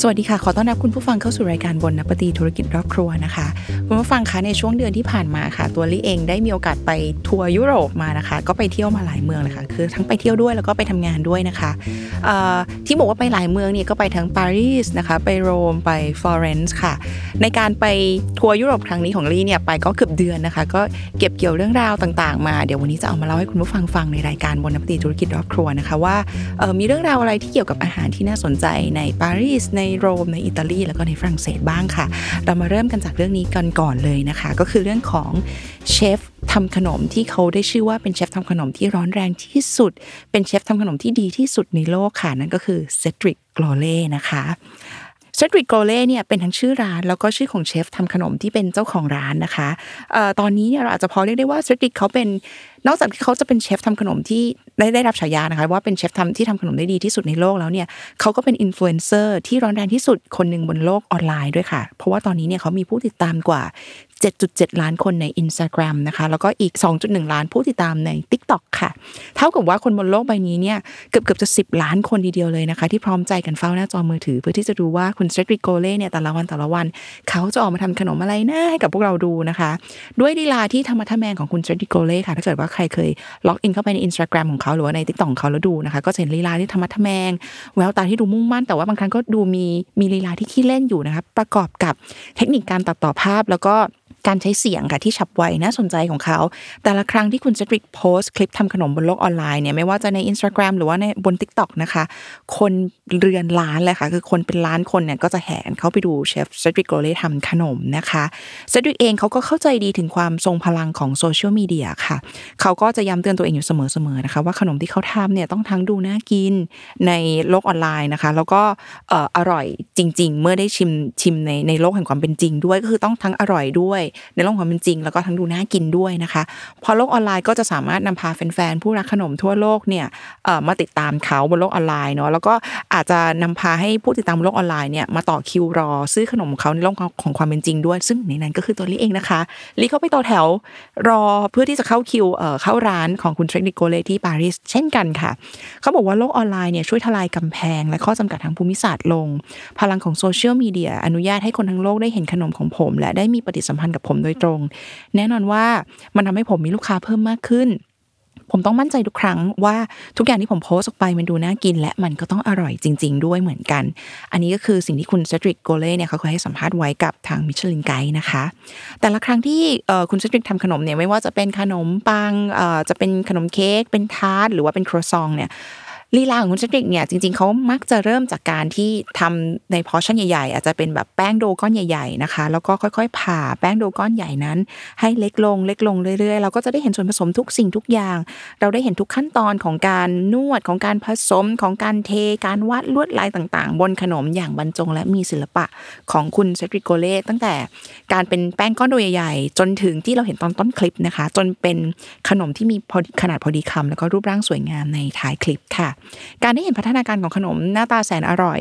สวัสดีค่ะ ขอต้อนรับคุณผู้ฟังเข้าสู่รายการบนนปตีธุรกิจรอบครัวนะคะ คุณผู้ฟังคะในช่วงเดือนที่ผ่านมาค่ะ ตัวลี่เองได้มีโอกาสไปทัวร์ยุโรปมานะคะ ก็ไปเที่ยวมาหลายเมืองเลยค่ะคือทั้งไปเที่ยวด้วยแล้วก็ไปทำงานด้วยนะคะที่บอกว่าไปหลายเมืองเนี่ยก็ไปทั้งปารีสนะคะ ไปโรมไปฟลอเรนซ์ค่ะ ในการไปทัวร์ยุโรปครั้งนี้ของลี่เนี่ยไปก็เกือบเดือนนะคะ ก็เก็บเกี่ยวเรื่องราวต่างๆ มาเดี๋ยววันนี้จะเอามาเล่าให้คุณผู้ฟังฟังในรายการ Bon Appétit ธุรกิจรอบครัวนะคะว่ามีเรื่องราวอะไรที่เกี่ยวกับอาหารที่น่าสนใจในปารีสในโรมในอิตาลีแล้วก็ในฝรั่งเศสบ้างค่ะ เรามาเริ่มกันจากเรื่องนี้กันก่อนเลยนะคะ ก็คือเรื่องของเชฟทำขนมที่เขาได้ชื่อว่าเป็นเชฟทำขนมที่ร้อนแรงที่สุด เป็นเชฟทำขนมที่ดีที่สุดในโลกค่ะ นั่นก็คือ Cedric Grolet นะคะ Cedric Grolet เนี่ยเป็นทั้งชื่อร้าน แล้วก็ชื่อของเชฟทำขนมที่เป็นเจ้าของร้านนะคะตอนนี้เนี่ยเราอาจจะพอเรียกได้ว่า Cedric เขาเป็นนอกจากที่เขาจะเป็นเชฟทำขนมที่ได้ได้รับฉายานะคะว่าเป็นเชฟทำที่ทำขนมได้ดีที่สุดในโลกแล้วเนี่ยเขาก็เป็นอินฟลูเอนเซอร์ที่ร้อนแรงที่สุดคนหนึ่งบนโลกออนไลน์ด้วยค่ะ เพราะว่าตอนนี้เนี่ยเขามีผู้ติดตามกว่า 7.7 ล้านคนใน Instagram นะคะ แล้วก็อีก 2.1 ล้านผู้ติดตามใน TikTok ค่ะ เท่ากับว่าคนบนโลกใบนี้เนี่ยเกือบเกือบจะ 10 ล้านคนทีเดียวเลยนะคะ ที่พร้อมใจกันเฝ้าหน้าจอมือถือ เพื่อที่จะดูว่าคุณ Cedric Grolet เนี่ยแต่ละวันแต่ละวัน เขาจะออกมาทำขนมอะไรนะให้กับพวกเราดูนะคะ ด้วยลีลาที่ทะมัดทะแมงของคุณ Cedric Grolet ค่ะ ถ้าเกิดว่าใครเคย log in เข้าไปใน Instagram ของเขาหรือว่าใน TikTok ของเขาแล้วดูนะคะ ก็จะเห็นลีลาที่ทะมัดทะแมงแววตาที่ดูมุ่งมั่น แต่ว่าบางครั้งก็ดูมีมีลีลาที่ขี้เล่นอยู่นะคะประกอบกับเทคนิคการตัดต่อภาพแล้วก็ การใช้เสียงค่ะที่ฉับไวน่าสนใจของเขา แต่ละครั้งที่คุณ Cedric โพสต์คลิปทำขนมบนโลกออนไลน์เนี่ยไม่ว่าจะใน Instagram หรือว่าในบน Tik t o อกนะคะคนเรือนล้านเลยค่ะคือคนเป็นล้านคนเนี่ยก็จะแห่เข้าไปดูเชฟ Cedric Grolet ทำขนมนะคะ Cedric เองเขาก็เข้าใจดีถึงความทรงพลังของโซเชียลมีเดียค่ะเขาก็จะย้ำเตือนตัวเองอยู่เสมอๆนะคะว่าขนมที่เขาทำเนี่ยต้องทั้งดูน่ากินในโลกออนไลน์นะคะ แล้วก็อร่อยจริง ๆ เมื่อได้ชิมชิมในในโลกแห่งความเป็นจริงด้วยก็คือต้องทั้งอร่อยด้วยในโลกความเป็นจริง แล้วก็ทั้งดูน่ากินด้วยนะคะพอโลกออนไลน์ก็จะสามารถนำพาแฟนๆผู้รักขนมทั่วโลกเนี่ยมาติดตามเขาบนโลกออนไลน์เนาะแล้วก็อาจจะนำพาให้ผู้ติดตามโลกออนไลน์เนี่ยมาต่อคิวรอซื้อขนมเขาในโลกของความเป็นจริงด้วย ซึ่งในนั้นก็คือตัวลี่เองนะคะลี่เขาไปต่อแถวรอเพื่อที่จะเข้าคิวเข้าร้านของคุณ Cedric Grolet ที่ปารีสเช่นกันค่ะ เขาบอกว่าโลกออนไลน์เนี่ยช่วยทลายกำแพง และข้อจำกัดทางภูมิศาสตร์ลง พลังของโซเชียลมีเดียอนุญาตให้คนทั้งโลกได้เห็นขนมของผม และได้มีปฏิสัมพันธ์กับผมโดยตรง แน่นอนว่ามันทำให้ผมมีลูกค้าเพิ่มมากขึ้น ผมต้องมั่นใจทุกครั้งว่าทุกอย่างที่ผมโพสต์ออกไปมันดูน่ากิน และมันก็ต้องอร่อยจริง ๆ ด้วยเหมือนกัน อันนี้ก็คือสิ่งที่คุณ Cedric Grolet เนี่ยเขาเคยให้สัมภาษณ์ไว้กับทาง Michelin Guide นะคะ แต่ละครั้งที่คุณเซตริกทำขนมเนี่ยไม่ว่าจะเป็นขนมปังจะเป็นขนมเค้กเป็นทาร์ตหรือว่าเป็นครัวซองเนี่ย ลีลาของคุณเชฟริกเนี่ยจริงๆเขามักจะเริ่มจากการที่ทำในพอชั่นใหญ่ ๆ อาจจะเป็นแบบแป้งโดก้อนใหญ่ ๆนะคะ แล้วก็ค่อยๆ ผ่าแป้งโดก้อนใหญ่นั้น ให้เล็กลงเล็กลงเรื่อยๆ เราก็จะได้เห็นส่วนผสมทุกสิ่งทุกอย่าง เราได้เห็นทุกขั้นตอนของการนวดของการผสมของการเทการวาดลวดลายต่างๆ บนขนมอย่างบรรจง และมีศิลปะของคุณเซตริโกเล่ตั้งแต่การเป็นแป้งก้อนโดใหญ่ๆ จนถึงที่เราเห็นตอนต้นคลิปนะคะ จนเป็นขนมที่มีขนาดพอดีคำแล้วก็รูปร่างสวยงามในท้ายคลิปค่ะการได้เห็นพัฒนาการของขนมหน้าตาแสนอร่อย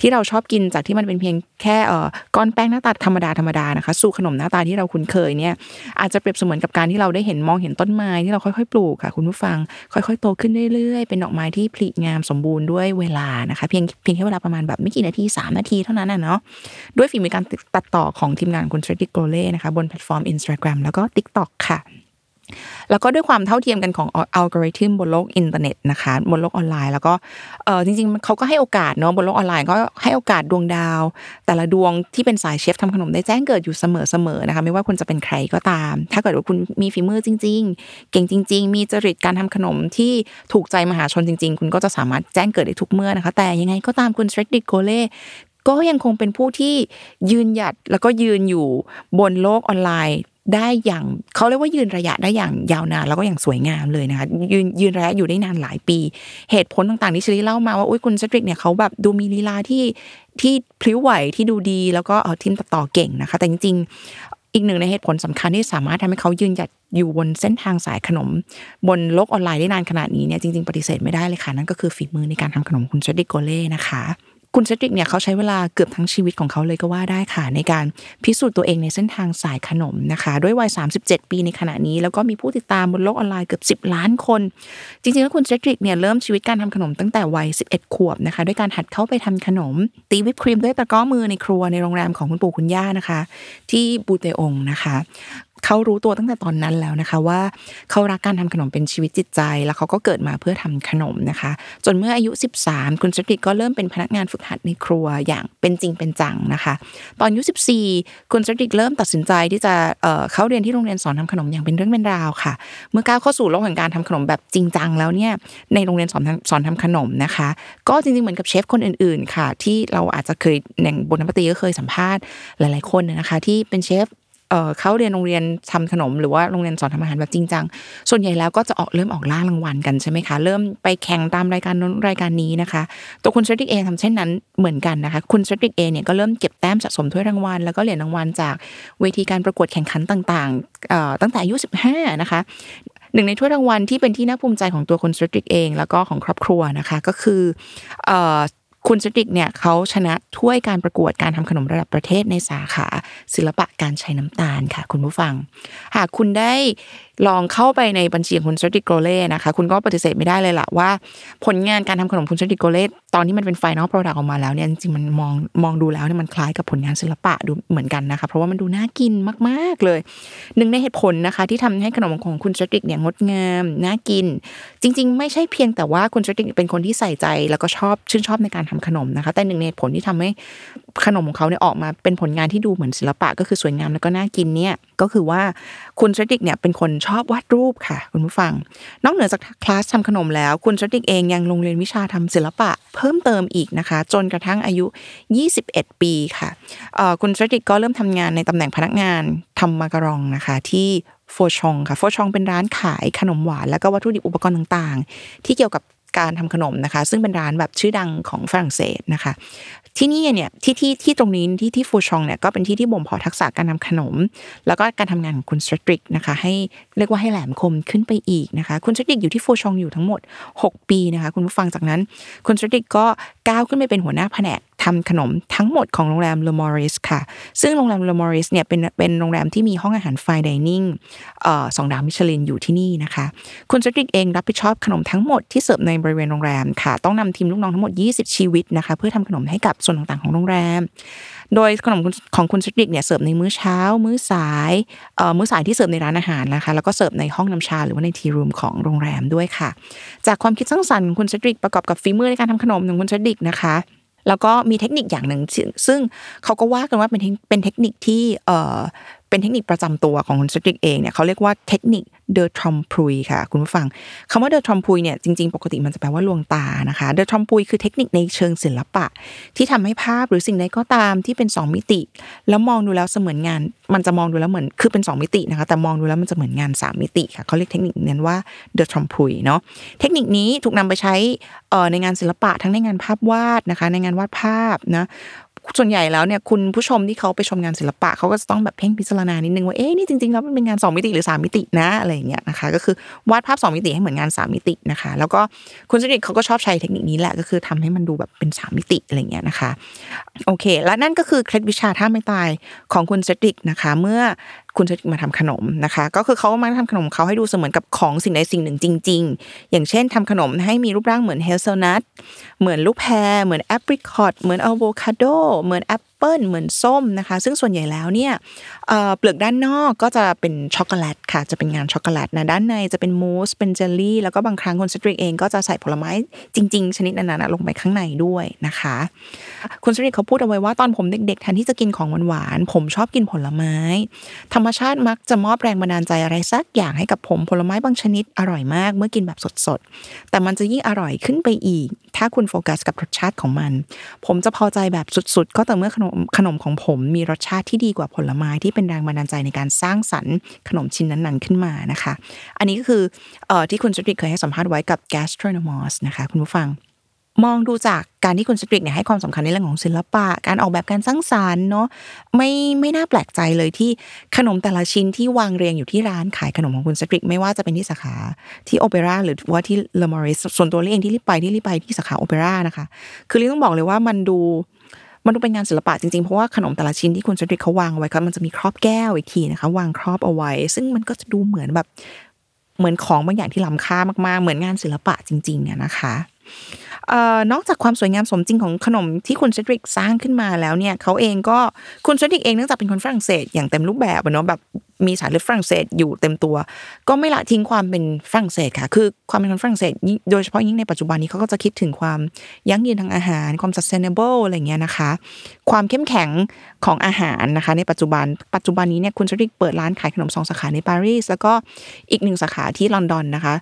ที่เราชอบกินจากที่มันเป็นเพียงแค่เอ่อก้อนแป้งหน้าตาธรรมดาธรรมดานะคะ สู่ขนมหน้าตาที่เราคุ้นเคยเนี่ยอาจจะเปรียบเสมือนกับการที่เราได้เห็นมองเห็นต้นไม้ที่เราค่อยๆ ปลูกค่ะคุณผู้ฟัง ค่อยๆ โตขึ้นเรื่อยๆ เป็นดอกไม้ที่ผลิงามสมบูรณ์ด้วยเวลานะคะเพียงเพียงแค่เวลาประมาณแบบไม่กี่นาที 3 นาทีเท่านั้นนะเนาะด้วยฝีมือการตัดต่อของทีมงานคุณ Cedric Grolet นะคะบนแพลตฟอร์ม Instagram แล้วก็ TikTok ค่ะ แล้วก็ด้วยความเท่าเทียมกันของอัลกอริทึมบนโลกอินเทอร์เน็ตนะคะบนโลกออนไลน์ แล้วก็เออจริงๆเขาก็ให้โอกาสเนาะบนโลกออนไลน์ก็ให้โอกาสดวงดาว แต่ละดวงที่เป็นสายเชฟทำขนมได้แจ้งเกิดอยู่เสมอๆนะคะไม่ว่าคุณจะเป็นใครก็ตาม ถ้าเกิดว่าคุณมีฝีมือจริง ๆ เก่งจริง ๆ มีจริตการทำขนมที่ถูกใจมหาชนจริง ๆ คุณก็จะสามารถแจ้งเกิดได้ทุกเมื่อนะคะ แต่ยังไงก็ตามคุณ Cedric Groletก็ยังคงเป็นผู้ที่ยืนหยัดแล้วก็ยืนอยู่บนโลกออนไลน์ ได้อย่างเขาเรียกว่ายืนระยะได้อย่างยาวนานแล้วก็อย่างสวยงามเลยนะคะยืนยืนระยะอยู่ได้นานหลายปี เหตุผลต่างๆที่ชลีเล่ามาว่าอุ้ยคุณสตริกเนี่ยเขาแบบดูมีลีลาที่ที่พลิ้วไหวที่ดูดี แล้วก็เออทีมตัดต่อเก่งนะคะ แต่จริงๆ อีกหนึ่งในเหตุผลสำคัญที่สามารถทำให้เขายืนหยัดอยู่บนเส้นทางสายขนม บนโลกออนไลน์ได้นานขนาดนี้เนี่ยจริงๆปฏิเสธไม่ได้เลยค่ะนั่นก็คือฝีมือในการทำขนมคุณเซดริกโกเล่นะคะ คุณเซดริกเนี่ยเขาใช้เวลาเกือบทั้งชีวิตของเขาเลยก็ว่าได้ค่ะ ในการพิสูจน์ตัวเองในเส้นทางสายขนมนะคะ ด้วยวัย 37 ปีในขณะนี้ แล้วก็มีผู้ติดตามบนโลกออนไลน์เกือบ 10 ล้านคน จริงๆ แล้วคุณเซดริกเนี่ยเริ่มชีวิตการทำขนมตั้งแต่วัย 11 ขวบนะคะด้วยการหัดเข้าไปทำขนม ตีวิปครีมด้วยตะกร้อมือในครัวในโรงแรมของคุณปู่คุณย่านะคะ ที่บูเตองนะคะ เขารู้ตัวตั้งแต่ตอนนั้นแล้วนะคะ ว่าเขารักการทำขนมเป็นชีวิตจิตใจ แล้วเขาก็เกิดมาเพื่อทำขนมนะคะ จนเมื่ออายุ 13 คุณสตริกก็เริ่มเป็นพนักงานฝึกหัดในครัวอย่างเป็นจริงเป็นจังนะคะ ตอนอายุ 14 คุณสตริกเริ่มตัดสินใจที่จะเข้าเรียนที่โรงเรียนสอนทำขนมอย่างเป็นเรื่องเป็นราวค่ะ เมื่อก้าวเข้าสู่โลกแห่งการทำขนมแบบจริงจังแล้วเนี่ยในโรงเรียนสอนสอนทำขนมนะคะ ก็จริงๆเหมือนกับเชฟคนอื่นๆค่ะ ที่เราอาจจะเคยอย่างบนน้ำปตีก็เคยสัมภาษณ์หลายๆคนนะคะ ที่เป็นเชฟ เขาเรียนโรงเรียนทำขนมหรือว่าโรงเรียนสอนทำอาหารแบบจริงจัง ส่วนใหญ่แล้วก็จะออกเริ่มออกล่ารางวัลกันใช่ไหมคะ เริ่มไปแข่งตามรายการนรายการนี้นะคะ ตัวคุณสตริกเองทำเช่นนั้นเหมือนกันนะคะ คุณสตริกเองเนี่ยก็เริ่มเก็บแต้มสะสมถ้วยรางวัลแล้วก็เหรียญรางวัลจากเวทีการประกวดแข่งขันต่างๆตั้งแต่อายุ15 นะคะหนึ่งในถ้วยรางวัลที่เป็นที่น่าภูมิใจของตัวคุณสตริกเอง แล้วก็ของครอบครัวนะคะ ก็คือ คุณสติกเนี่ยเขาชนะถ้วยการประกวดการทำขนมระดับประเทศในสาขา ศิลปะการใช้น้ำตาลค่ะ คุณผู้ฟัง หากคุณได้ลองเข้าไปในบัญชีของคุณ Cedric Grolet นะคะ คุณก็ปฏิเสธไม่ได้เลยล่ะว่า ผลงานการทำขนมคุณ Cedric Grolet ตอนนี้มันเป็น final product ออกมาแล้วเนี่ยจริงๆมันมองมองดูแล้วเนี่ยมันคล้ายกับผลงานศิลปะดูเหมือนกันนะคะ เพราะว่ามันดูน่ากินมากๆเลย หนึ่งในเหตุผลนะคะ ที่ทำให้ขนมของคุณ Cedric เนี่ยงดงามน่ากิน จริง ๆ ไม่ใช่เพียงแต่ว่าคุณ Cedric เป็นคนที่ใส่ใจ แล้วก็ชอบชื่นชอบในการทำขนมนะคะ แต่หนึ่งในเหตุผลที่ทำให้ขนมของเขาเนี่ยออกมาเป็นผลงานที่ดูเหมือนศิลปะ ก็คือสวยงามแล้วก็น่ากินเนี่ยก็คือว่าคุณสติกเนี่ยเป็นคนชอบวาดรูปค่ะ คุณผู้ฟัง นอกเหนือจากคลาสทำขนมแล้ว คุณชติกเองยังลงเรียนวิชาทำศิลปะ เพิ่มเติมอีกนะคะ จนกระทั่งอายุ 21 ปีค่ะคุณชติกก็เริ่มทำงานในตำแหน่งพนักงานทำมาการองนะคะที่โฟชองค่ะโฟชองเป็นร้านขายขนมหวาน แล้วก็วัตถุดิบอุปกรณ์ต่างๆ ที่เกี่ยวกับ การทำขนมนะคะ ซึ่งเป็นร้านแบบชื่อดังของฝรั่งเศสนะคะ ที่นี่เนี่ยที่ที่ที่ตรงนี้ที่ที่ฟูชองเนี่ยก็เป็นที่ที่บ่มเพาะทักษะการทำขนม แล้วก็การทำงานของคุณสตริกนะคะให้เรียกว่าให้แหลมคมขึ้นไปอีกนะคะ คุณสตริกอยู่ที่ฟูชองอยู่ทั้งหมด 6 ปีนะคะ คุณผู้ฟังจากนั้น คุณสตริกก็ก้าวขึ้นไปเป็นหัวหน้าแผนก ทำขนมทั้งหมดของโรงแรมเลมอริสค่ะ ซึ่งโรงแรมเลมอริสเนี่ยเป็นเป็นโรงแรมที่มีห้องอาหารไฟดิเนิ่งสองดาวมิชลินอยู่ที่นี่นะคะ คุณ Cedric เองรับผิดชอบขนมทั้งหมดที่เสิร์ฟในบริเวณโรงแรมค่ะ ต้องนำทีมลูกน้องทั้งหมด 20 ชีวิตนะคะ เพื่อทำขนมให้กับส่วนต่างๆของโรงแรม โดยขนมของคุณ Cedric เนี่ยเสิร์ฟในมื้อเช้า มื้อสายมื้อสายที่เสิร์ฟในร้านอาหารนะคะ แล้วก็เสิร์ฟในห้องน้ำชาหรือว่าใน tea room ของโรงแรมด้วยค่ะ จากความคิดสร้างสรรค์ของคุณ Cedric ประกอบกับฝีมือในการทำขนมของคุณ Cedric นะคะ แล้วก็มีเทคนิคอย่างหนึ่งซึ่งเขาก็ว่ากันว่าเป็นเป็นเทคนิคที่ เป็นเทคนิคประจำตัวของคุณสตริกเองเนี่ยเขาเรียกว่าเทคนิคเดอทรอมพุยค่ะ คุณผู้ฟังคำว่าเดอทรอมพุยเนี่ยจริงๆ ปกติมันจะแปลว่าลวงตานะคะเดอทรอมพุยคือเทคนิคในเชิงศิลปะ ที่ทำให้ภาพหรือสิ่งใดก็ตามที่เป็น 2 มิติ แล้วมองดูแล้วเสมือนงาน มันจะมองดูแล้วเหมือนคือเป็น 2 มิตินะคะ แต่มองดูแล้วมันจะเหมือนงาน 3 มิติค่ะเขาเรียกเทคนิคนี้ว่าเดอทรอมพุยเนาะเทคนิคนี้ถูกนำไปใช้ในงานศิลปะทั้งในงานภาพวาดนะคะ ในงานวาดภาพนะ ส่วนใหญ่แล้วเนี่ยคุณผู้ชมที่เขาไปชมงานศิลปะเขาก็จะต้องแบบเพ่งพิจารณานิดนึงว่าเอ๊ะนี่จริงๆแล้วมันเป็นงาน 2 มิติหรือ 3 มิตินะอะไรอย่างเงี้ยนะคะก็คือวาดภาพ 2 มิติให้เหมือนงาน 3 มิตินะคะ แล้วก็คุณสนิทเขาก็ชอบใช้เทคนิคนี้แหละก็คือทำให้มันดูแบบเป็น 3 มิติอะไรเงี้ยนะคะโอเค และนั่นก็คือเคล็ดวิชาท่าไม่ตายของคุณเซติกนะคะ เมื่อ คุณชิดมาทำขนมนะคะ ก็คือเขามาทำขนมเขาให้ดูเสมือนกับของสิ่งใดสิ่งหนึ่งจริง ๆ อย่างเช่นทำขนมให้มีรูปร่างเหมือนเฮลเซลนัทเหมือนลูกแพรเหมือนแอปริคอตเหมือนอะโวคาโดเหมือนแอป เปิลเหมือนส้มนะคะ ซึ่งส่วนใหญ่แล้วเนี่ยเปลือกด้านนอกก็จะเป็นช็อกโกแลตค่ะ จะเป็นงานช็อกโกแลตนะ ด้านในจะเป็นมูส เป็นเจลลี่ แล้วก็บางครั้งคุณ Cedric เองก็จะใส่ผลไม้จริง ๆ ชนิดนั้นๆลงไปข้างในด้วยนะคะ คุณ Cedric เขาพูดเอาไว้ว่าตอนผมเด็ก ๆ แทนที่จะกินของหวานๆ ผมชอบกินผลไม้ ธรรมชาติมักจะมอบแรงบันดาลใจอะไรสักอย่างให้กับผม ผลไม้บางชนิดอร่อยมาก เมื่อกินแบบสดๆ แต่มันจะยิ่งอร่อยขึ้นไปอีก ถ้าคุณโฟกัสกับรสชาติของมัน ผมจะพอใจแบบสุดๆ ก็แต่เมื่อขนมขนมของผมมีรสชาติที่ดีกว่าผลไม้ที่เป็นแรงบันดาลใจในการสร้างสรรค์ขนมชิ้นนั้นๆขึ้นมานะคะ อันนี้ก็คือออที่คุณจุติเคยให้สัมภาษณ์ไว้กับ Gastronomos นะคะคุณผู้ฟัง มองดูจากการที่คุณสตริกเนี่ยให้ความสำคัญในเรื่องของศิลปะ การออกแบบการสร้างสารรค์เนาะไม่ไม่น่าแปลกใจเลยที่ขนมแต่ละชิ้นที่วางเรียงอยู่ที่ร้านขายขนมของคุณสตริก ไม่ว่าจะเป็นที่สาขาที่โอเปร่าหรือว่าที่เลมอริสส่วนตัวเองที่รีบไปที่รีบไปที่สาขาโอเปร่านะคะ คือลิต้องบอกเลยว่ามันดูมันดูเป็นงานศิลปะจริงๆ เพราะว่าขนมแต่ละชิ้นที่คุณสตริกเขาวางไว้ครับมันจะมีครอบแก้วอีกทีนะคะ วางครอบเอาไว้ ซึ่งมันก็จะดูเหมือนแบบเหมือนของบางอย่างที่ล้ำค่ามากๆ เหมือนงานศิลปะจริงๆนะคะ นอกจากความสวยงามสมจริงของขนมที่คุณเซดริกสร้างขึ้นมาแล้วเนี่ยเขาเองก็คุณเซดริกเองเนื่องจากเป็นคนฝรั่งเศสอย่างเต็มรูปแบบเนาะแบบมีสายเลือดฝรั่งเศสอยู่เต็มตัว ก็ไม่ละทิ้งความเป็นฝรั่งเศสค่ะ คือความเป็นคนฝรั่งเศสโดยเฉพาะยิ่งในปัจจุบันนี้เขาก็จะคิดถึงความยั่งยืนทางอาหาร ความ sustainable อะไรเงี้ยนะคะ ความเข้มแข็งของอาหารนะคะ ในปัจจุบัน ปัจจุบันนี้เนี่ยคุณชริกเปิดร้านขายขนมสองสาขาในปารีสแล้วก็อีกหนึ่งสาขาที่ลอนดอนนะคะ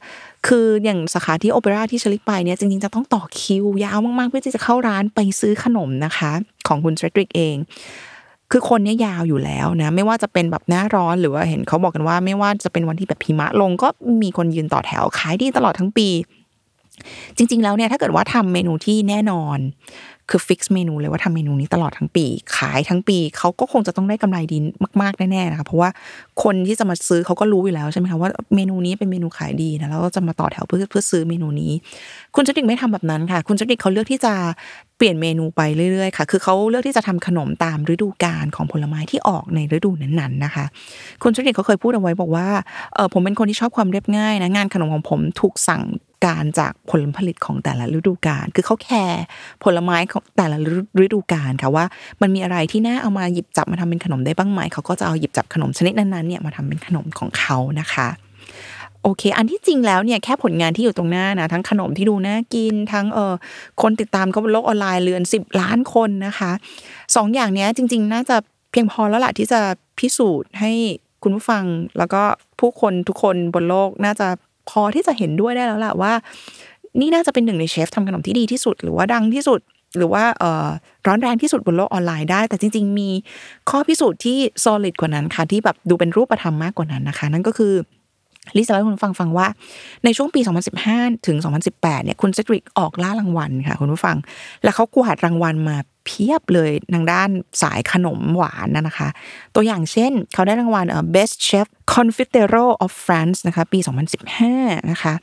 คืออย่างสาขาที่โอเปร่าที่ชลิปไปเนี่ยจริงๆจะต้องต่อคิวยาวมากๆ เพื่อที่จะเข้าร้านไปซื้อขนมนะคะ ของคุณเซดริกเอง คือคนเนี้ยยาวอยู่แล้วนะ ไม่ว่าจะเป็นแบบหน้าร้อนหรือว่าเห็นเขาบอกกันว่า ไม่ว่าจะเป็นวันที่แบบพิมะลง ก็มีคนยืนต่อแถวขายดีตลอดทั้งปี จริง ๆ แล้วเนี่ยถ้าเกิดว่าทำเมนูที่แน่นอน คือฟิกซ์เมนูเลยว่าทำเมนูนี้ตลอดทั้งปี ขายทั้งปีเขาก็คงจะต้องได้กำไรดีมากๆแน่ๆนะคะเพราะว่าคนที่จะมาซื้อเขาก็รู้อยู่แล้วใช่ไหมคะว่าเมนูนี้เป็นเมนูขายดีนะแล้วก็จะมาต่อแถวเพื่อเพื่อซื้อเมนูนี้ คุณจดิกไม่ทำแบบนั้นค่ะ คุณจดิกเขาเลือกที่จะเปลี่ยนเมนูไปเรื่อยๆค่ะ คือเขาเลือกที่จะทำขนมตามฤดูกาลของผลไม้ที่ออกในฤดูนั้นๆนะคะ คุณจดิกเขาเคยพูดเอาไว้บอกว่าเออผมเป็นคนที่ชอบความเรียบง่ายนะงานขนมของผมถูกสั่ง การจากผลผลิตของแต่ละฤดูกาลคือเขาแคร์ผลไม้ของแต่ละฤดูกาลค่ะว่า มันมีอะไรที่น่าเอามาหยิบจับมาทำเป็นขนมได้บ้างไหมเขาก็จะเอาหยิบจับขนมชนิดนั้นๆเนี่ยมาทำเป็นขนมของเขานะคะโอเค อันที่จริงแล้วเนี่ยแค่ผลงานที่อยู่ตรงหน้านะทั้งขนมที่ดูน่ากิน ทั้งเออคนติดตามเขาบนโลกออนไลน์เรือนสิบล้านคนนะคะสองอย่างเนี้ยจริง ๆ น่าจะเพียงพอแล้วล่ะที่จะพิสูจน์ให้คุณผู้ฟังแล้วก็ผู้คนทุกคนบนโลกน่าจะ พอที่จะเห็นด้วยได้แล้วแหละว่า นี่น่าจะเป็นหนึ่งในเชฟทำขนมที่ดีที่สุด หรือว่าดังที่สุด หรือว่าเอ่อร้อนแรงที่สุดบนโลกออนไลน์ได้ แต่จริง ๆ มีข้อพิสูจน์ที่ solid กว่านั้นค่ะที่แบบดูเป็นรูปธรรมมากกว่านั้นนะคะ นั่นก็คือ ลิซ่าให้คุณฟังฟังว่า ในช่วงปี 2015 ถึง 2018 เนี่ยคุณเซดริกออกล่ารางวัลค่ะ คุณผู้ฟัง แล้วเขากวาดรางวัลมาเพียบเลยทางด้านสายขนมหวานนะคะ ตัวอย่างเช่น เขาได้รางวัล Best Chef Confitero of France นะคะปี 2015 นะคะ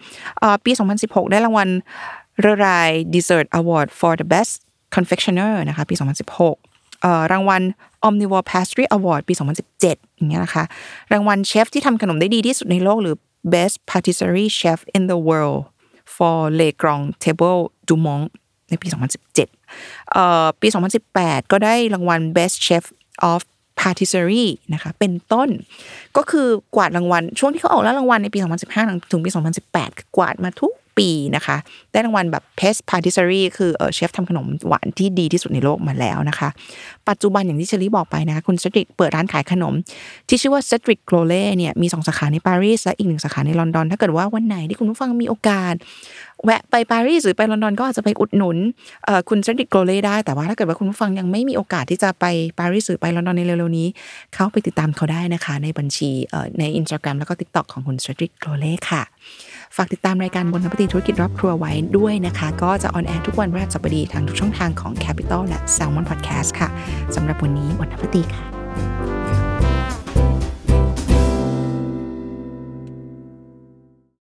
ปี 2016 ได้รางวัล r e r a i Dessert Award for the Best Confectioner นะคะปี 2016 รางวัล Omnivore Pastry Award ปี 2017 อย่างเงี้ยนะคะ รางวัลเชฟที่ทำขนมได้ดีที่สุดในโลกหรือ Best Patisserie Chef in the World for Le Grand Table du Monde ในปี 2017เอ่อปี 2018 ก็ได้รางวัล Best Chef of Patisserie นะคะเป็นต้น ก็คือกวาดรางวัล ช่วงที่เขาออกแล้วรางวัลในปี 2015 ถึงปี 2018 กวาดมาทุก ปีนะคะ ได้รางวัลแบบ Best Patisserie คือเออเชฟทำขนมหวานที่ดีที่สุดในโลกมาแล้วนะคะ ปัจจุบันอย่างที่เชลี่บอกไปนะคุณ Cedric เปิดร้านขายขนม ที่ชื่อว่า Cedric Grolet เนี่ยมีสองสาขาในปารีสและอีกหนึ่งสาขาในลอนดอน ถ้าเกิดว่าวันไหนที่คุณผู้ฟังมีโอกาส แวะไปปารีสหรือไปลอนดอนก็อาจจะไปอุดหนุนคุณ Cedric Grolet ได้ แต่ว่าถ้าเกิดว่าคุณผู้ฟังยังไม่มีโอกาสที่จะไปปารีสหรือไปลอนดอนในเร็วๆนี้ เข้าไปติดตามเขาได้นะคะ ในบัญชีในอินสตาแกรมแล้วก็ TikTok ของคุณ Cedric Grolet ค่ะ ฝากติดตามรายการ Bon Appétit ธุรกิจรอบครัวไว้ด้วยนะคะ ก็จะ on air ทุกวันพฤหัสบดีทางทุกช่องทางของ Capital และ Salmon Podcast ค่ะสำหรับวันนี้ Bon Appétit ค่ะ